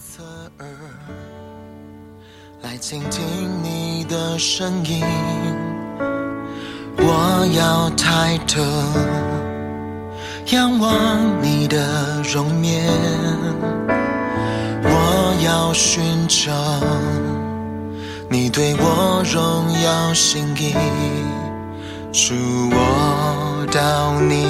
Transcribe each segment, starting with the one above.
侧耳来倾听你的声音，我要抬头仰望你的容颜，我要寻找你对我荣耀心意，主我到你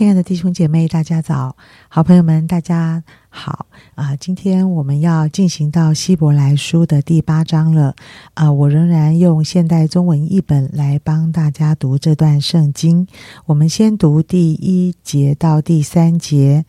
亲爱的弟兄姐妹，大家早！好朋友们，大家好啊！今天我们要进行到希伯来书的第八章了啊！我仍然用现代中文译本来帮大家读这段圣经。我们先读第一节到第三节。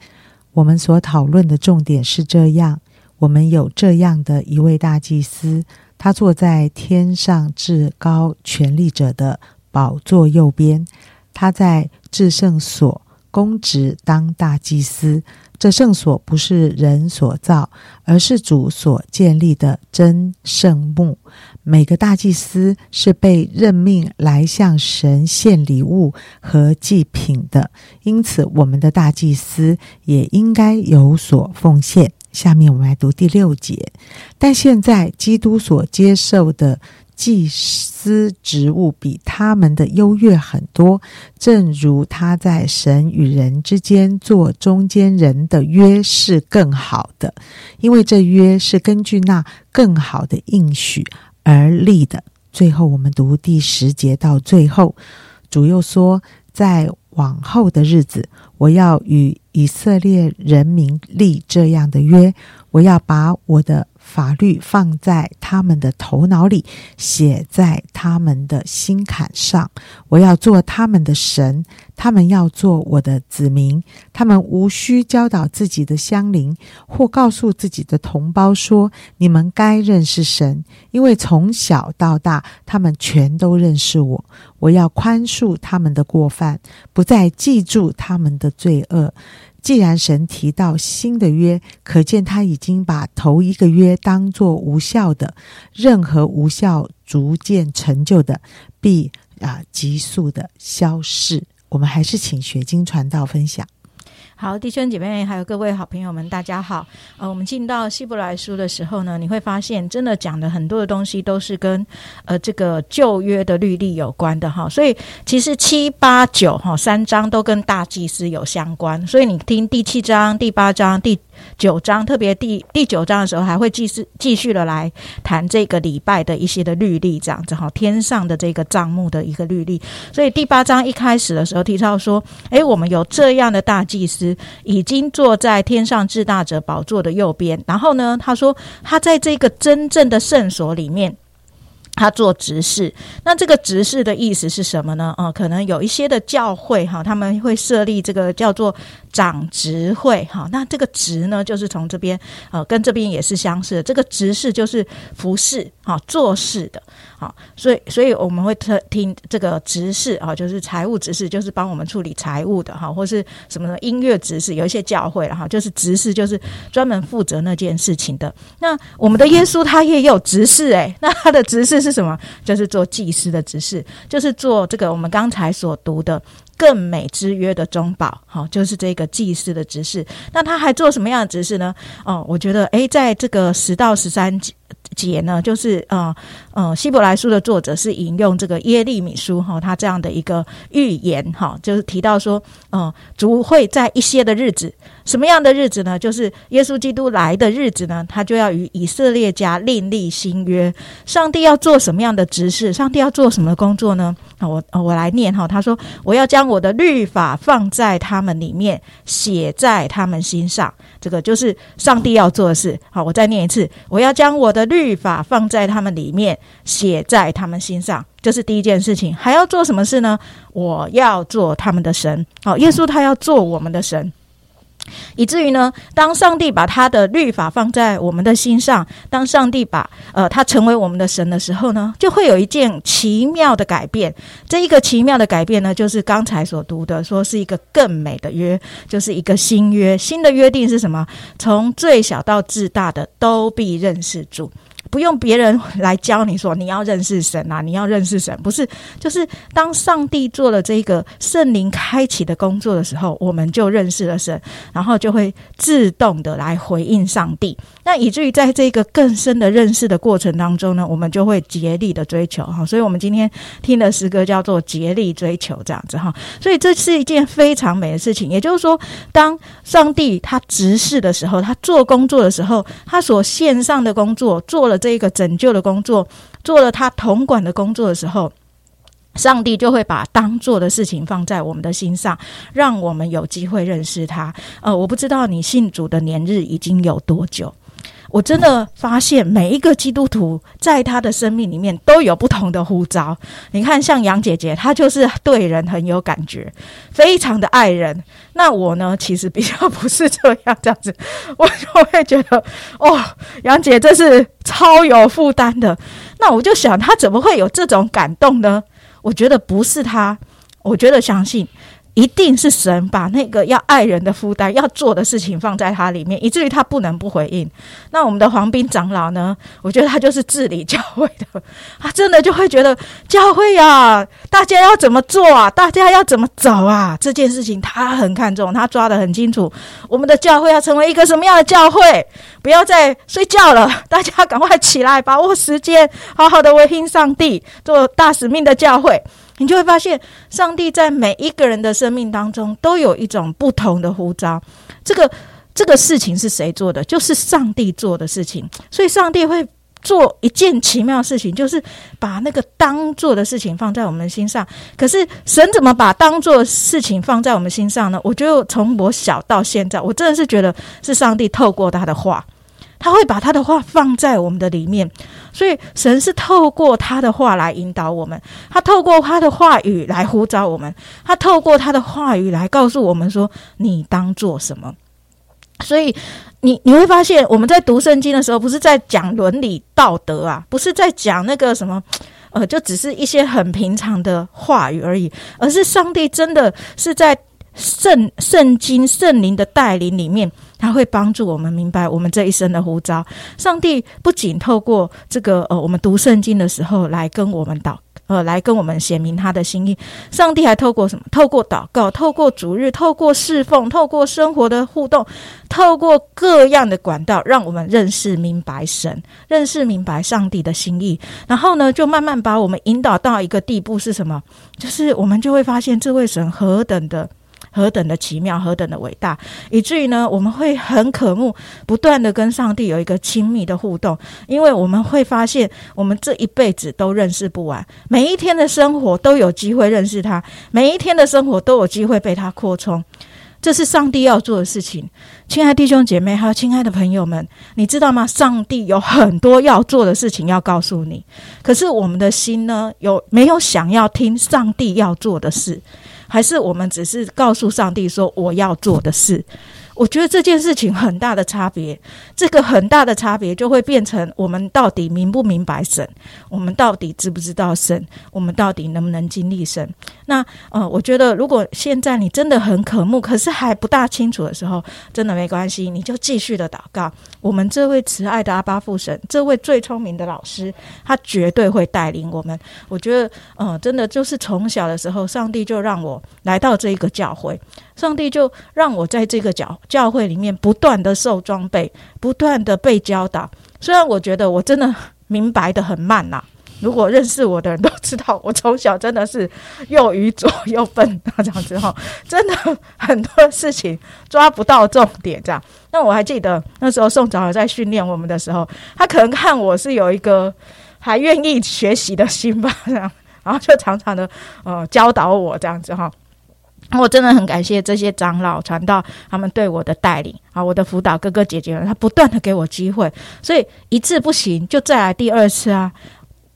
我们所讨论的重点是这样：我们有这样的一位大祭司，他坐在天上至高权力者的宝座右边，他在至圣所。公职当大祭司，这圣所不是人所造，而是主所建立的真圣墓。每个大祭司是被任命来向神献礼物和祭品的，因此我们的大祭司也应该有所奉献。下面我们来读第六节，但现在基督所接受的。祭司职务比他们的优越很多，正如他在神与人之间做中间人的约是更好的，因为这约是根据那更好的应许而立的。最后，我们读第十节到最后，主又说，在往后的日子，我要与以色列人民立这样的约，我要把我的。法律放在他们的头脑里，写在他们的心坎上。我要做他们的神，他们要做我的子民。他们无需教导自己的乡邻，或告诉自己的同胞说：“你们该认识神，因为从小到大，他们全都认识我。”我要宽恕他们的过犯，不再记住他们的罪恶。既然神提到新的约，可见他已经把头一个约当作无效的。任何无效逐渐成就的，必啊急速的消逝。我们还是请学经传道分享。好，弟兄姐妹，还有各位好朋友们，大家好。呃，我们进到希伯来书的时候呢，你会发现，真的讲的很多的东西都是跟呃这个旧约的律例有关的哈。所以其实七八九哈三章都跟大祭司有相关。所以你听第七章、第八章、第。九章特别第第九章的时候，还会继续继续的来谈这个礼拜的一些的律例，这样子哈，天上的这个账目的一个律例。所以第八章一开始的时候提到说，诶，我们有这样的大祭司，已经坐在天上至大者宝座的右边。然后呢，他说他在这个真正的圣所里面。他做执事，那这个执事的意思是什么呢？啊，可能有一些的教会哈，他们会设立这个叫做长执会哈。那这个执呢，就是从这边呃，跟这边也是相似的。这个执事就是服侍哈，做事的。好，所以所以我们会特听这个执事啊，就是财务执事，就是帮我们处理财务的哈，或是什么音乐执事，有一些教会了哈，就是执事就是专门负责那件事情的。那我们的耶稣他也有执事诶，那他的执事是什么？就是做祭司的执事，就是做这个我们刚才所读的更美之约的中保，好，就是这个祭司的执事。那他还做什么样的执事呢？哦，我觉得诶，在这个十到十三节呢，就是呃呃，希伯来书的作者是引用这个耶利米书哈，他这样的一个预言哈，就是提到说，呃，主会在一些的日子，什么样的日子呢？就是耶稣基督来的日子呢，他就要与以色列家另立新约。上帝要做什么样的指示？上帝要做什么工作呢？我我来念哈，他说，我要将我的律法放在他们里面，写在他们心上。这个就是上帝要做的事。好，我再念一次，我要将我的律法放在他们里面，写在他们心上。这是第一件事情。还要做什么事呢？我要做他们的神。好，耶稣他要做我们的神。以至于呢，当上帝把他的律法放在我们的心上，当上帝把呃他成为我们的神的时候呢，就会有一件奇妙的改变。这一个奇妙的改变呢，就是刚才所读的，说是一个更美的约，就是一个新约。新的约定是什么？从最小到至大的都必认识主。不用别人来教你说你要认识神啊，你要认识神，不是，就是当上帝做了这个圣灵开启的工作的时候，我们就认识了神，然后就会自动的来回应上帝。那以至于在这个更深的认识的过程当中呢，我们就会竭力的追求哈。所以我们今天听的诗歌叫做“竭力追求”这样子哈。所以这是一件非常美的事情。也就是说，当上帝他执事的时候，他做工作的时候，他所献上的工作做了。这一个拯救的工作，做了他统管的工作的时候，上帝就会把当做的事情放在我们的心上，让我们有机会认识他。呃，我不知道你信主的年日已经有多久。我真的发现每一个基督徒在他的生命里面都有不同的呼召。你看，像杨姐姐，她就是对人很有感觉，非常的爱人。那我呢，其实比较不是这样，这样子，我就会觉得，哦，杨姐这是超有负担的。那我就想，她怎么会有这种感动呢？我觉得不是她，我觉得相信。一定是神把那个要爱人的负担、要做的事情放在他里面，以至于他不能不回应。那我们的黄斌长老呢？我觉得他就是治理教会的，他真的就会觉得教会呀，大家要怎么做啊？大家要怎么走啊？这件事情他很看重，他抓得很清楚。我们的教会要成为一个什么样的教会？不要再睡觉了，大家赶快起来，把握时间，好好的回应上帝，做大使命的教会。你就会发现，上帝在每一个人的生命当中都有一种不同的呼召。这个这个事情是谁做的？就是上帝做的事情。所以，上帝会做一件奇妙的事情，就是把那个当做的事情放在我们心上。可是，神怎么把当做事情放在我们心上呢？我就从我小到现在，我真的是觉得是上帝透过他的话。他会把他的话放在我们的里面，所以神是透过他的话来引导我们，他透过他的话语来呼召我们，他透过他的话语来告诉我们说你当做什么。所以你你会发现，我们在读圣经的时候，不是在讲伦理道德啊，不是在讲那个什么，呃，就只是一些很平常的话语而已，而是上帝真的是在圣圣经圣灵的带领里面。他会帮助我们明白我们这一生的呼召。上帝不仅透过这个呃，我们读圣经的时候来跟我们祷，呃，来跟我们显明他的心意。上帝还透过什么？透过祷告，透过主日，透过侍奉，透过生活的互动，透过各样的管道，让我们认识明白神，认识明白上帝的心意。然后呢，就慢慢把我们引导到一个地步是什么？就是我们就会发现这位神何等的。何等的奇妙，何等的伟大，以至于呢，我们会很渴慕，不断的跟上帝有一个亲密的互动，因为我们会发现，我们这一辈子都认识不完，每一天的生活都有机会认识他，每一天的生活都有机会被他扩充，这是上帝要做的事情。亲爱弟兄姐妹，还有亲爱的朋友们，你知道吗？上帝有很多要做的事情要告诉你，可是我们的心呢，有没有想要听上帝要做的事？还是我们只是告诉上帝说我要做的事。我觉得这件事情很大的差别，这个很大的差别就会变成我们到底明不明白神，我们到底知不知道神，我们到底能不能经历神？那呃，我觉得如果现在你真的很渴慕，可是还不大清楚的时候，真的没关系，你就继续的祷告。我们这位慈爱的阿巴父神，这位最聪明的老师，他绝对会带领我们。我觉得，呃，真的就是从小的时候，上帝就让我来到这一个教会。上帝就让我在这个教教会里面不断的受装备，不断的被教导。虽然我觉得我真的明白的很慢呐，如果认识我的人都知道，我从小真的是又愚拙又笨那，这样子哈，真的很多事情抓不到重点这样。那我还记得那时候宋长老在训练我们的时候，他可能看我是有一个还愿意学习的心吧，这样，然后就常常的呃教导我这样子哈。我真的很感谢这些长老传道，他们对我的带领啊，我的辅导哥哥姐姐们，他不断的给我机会，所以一次不行就再来第二次啊，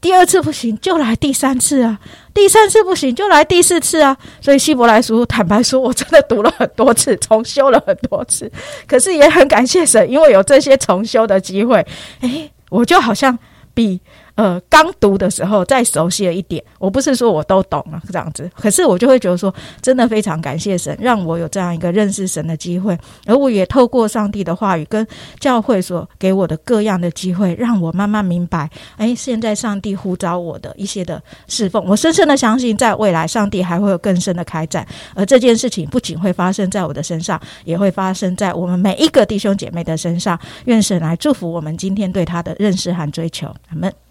第二次不行就来第三次啊，第三次不行就来第四次啊。所以希伯来书坦白说，我真的读了很多次，重修了很多次，可是也很感谢神，因为有这些重修的机会，诶，我就好像比呃刚读的时候再熟悉了一点。我不是说我都懂了这样子，可是我就会觉得说，真的非常感谢神，让我有这样一个认识神的机会，而我也透过上帝的话语跟教会所给我的各样的机会，让我慢慢明白，哎，现在上帝呼召我的一些的侍奉，我深深的相信，在未来上帝还会有更深的开展，而这件事情不仅会发生在我的身上，也会发生在我们每一个弟兄姐妹的身上。愿神来祝福我们今天对他的认识和追求，阿门。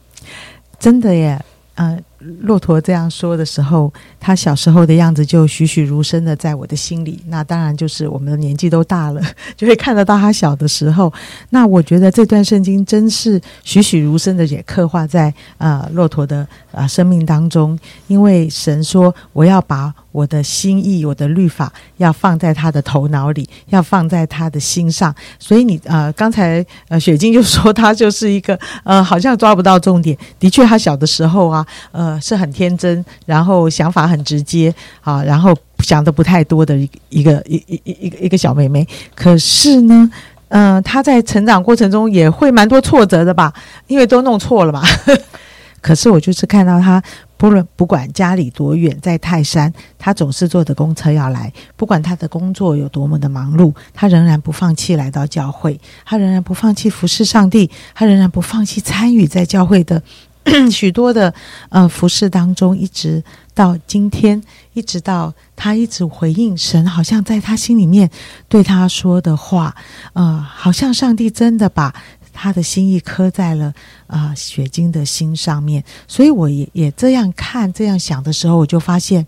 真的耶。呃，骆驼这样说的时候，他小时候的样子就栩栩如生的在我的心里。那当然就是我们的年纪都大了，就会看得到他小的时候。那我觉得这段圣经真是栩栩如生的也刻画在呃骆驼的呃生命当中，因为神说我要把。我的心意，我的律法要放在他的头脑里，要放在他的心上。所以你呃，刚才呃，雪晶就说他就是一个呃，好像抓不到重点。的确，他小的时候啊，呃，是很天真，然后想法很直接啊，然后想的不太多的一一个一一一一个一个小妹妹。可是呢，嗯，她在成长过程中也会蛮多挫折的吧，因为都弄错了嘛。可是我就是看到她。不论不管家里多远，在泰山，她总是坐着公车要来。不管她的工作有多么的忙碌，她仍然不放弃来到教会，她仍然不放弃服侍上帝，她仍然不放弃参与在教会的 许多的呃服侍当中，一直到今天，一直到他一直回应神，好像在他心里面对他说的话，呃，好像上帝真的把。他的心意刻在了啊雪晶的心上面，所以我也也这样看、这样想的时候，我就发现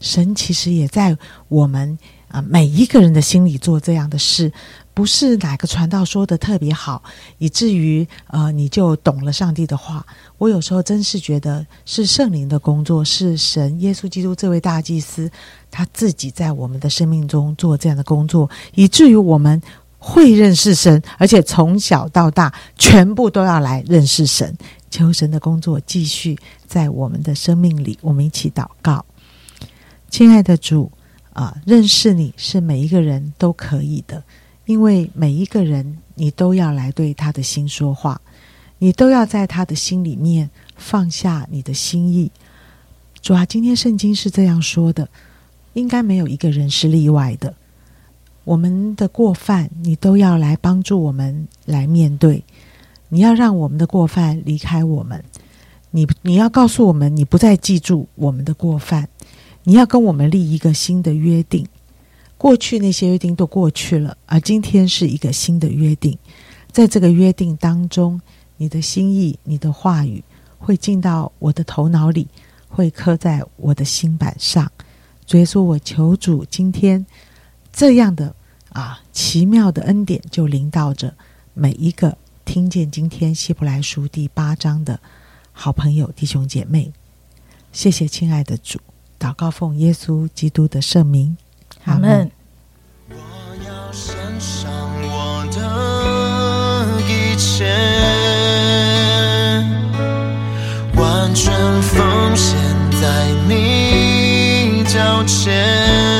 神其实也在我们啊每一个人的心里做这样的事，不是哪个传道说的特别好，以至于呃你就懂了上帝的话。我有时候真是觉得是圣灵的工作，是神耶稣基督这位大祭司他自己在我们的生命中做这样的工作，以至于我们。会认识神，而且从小到大全部都要来认识神。求神的工作继续在我们的生命里，我们一起祷告。亲爱的主啊，认识你是每一个人都可以的，因为每一个人你都要来对他的心说话，你都要在他的心里面放下你的心意。主啊，今天圣经是这样说的，应该没有一个人是例外的。我们的过犯，你都要来帮助我们来面对。你要让我们的过犯离开我们。你你要告诉我们，你不再记住我们的过犯。你要跟我们立一个新的约定。过去那些约定都过去了，而今天是一个新的约定。在这个约定当中，你的心意、你的话语会进到我的头脑里，会刻在我的心板上。所以说我求主今天这样的。啊，奇妙的恩典就临到着每一个听见今天希伯来书第八章的好朋友弟兄姐妹。谢谢亲爱的主，祷告奉耶稣基督的圣名，阿门。我要献上我的一切，完全奉献在你脚前。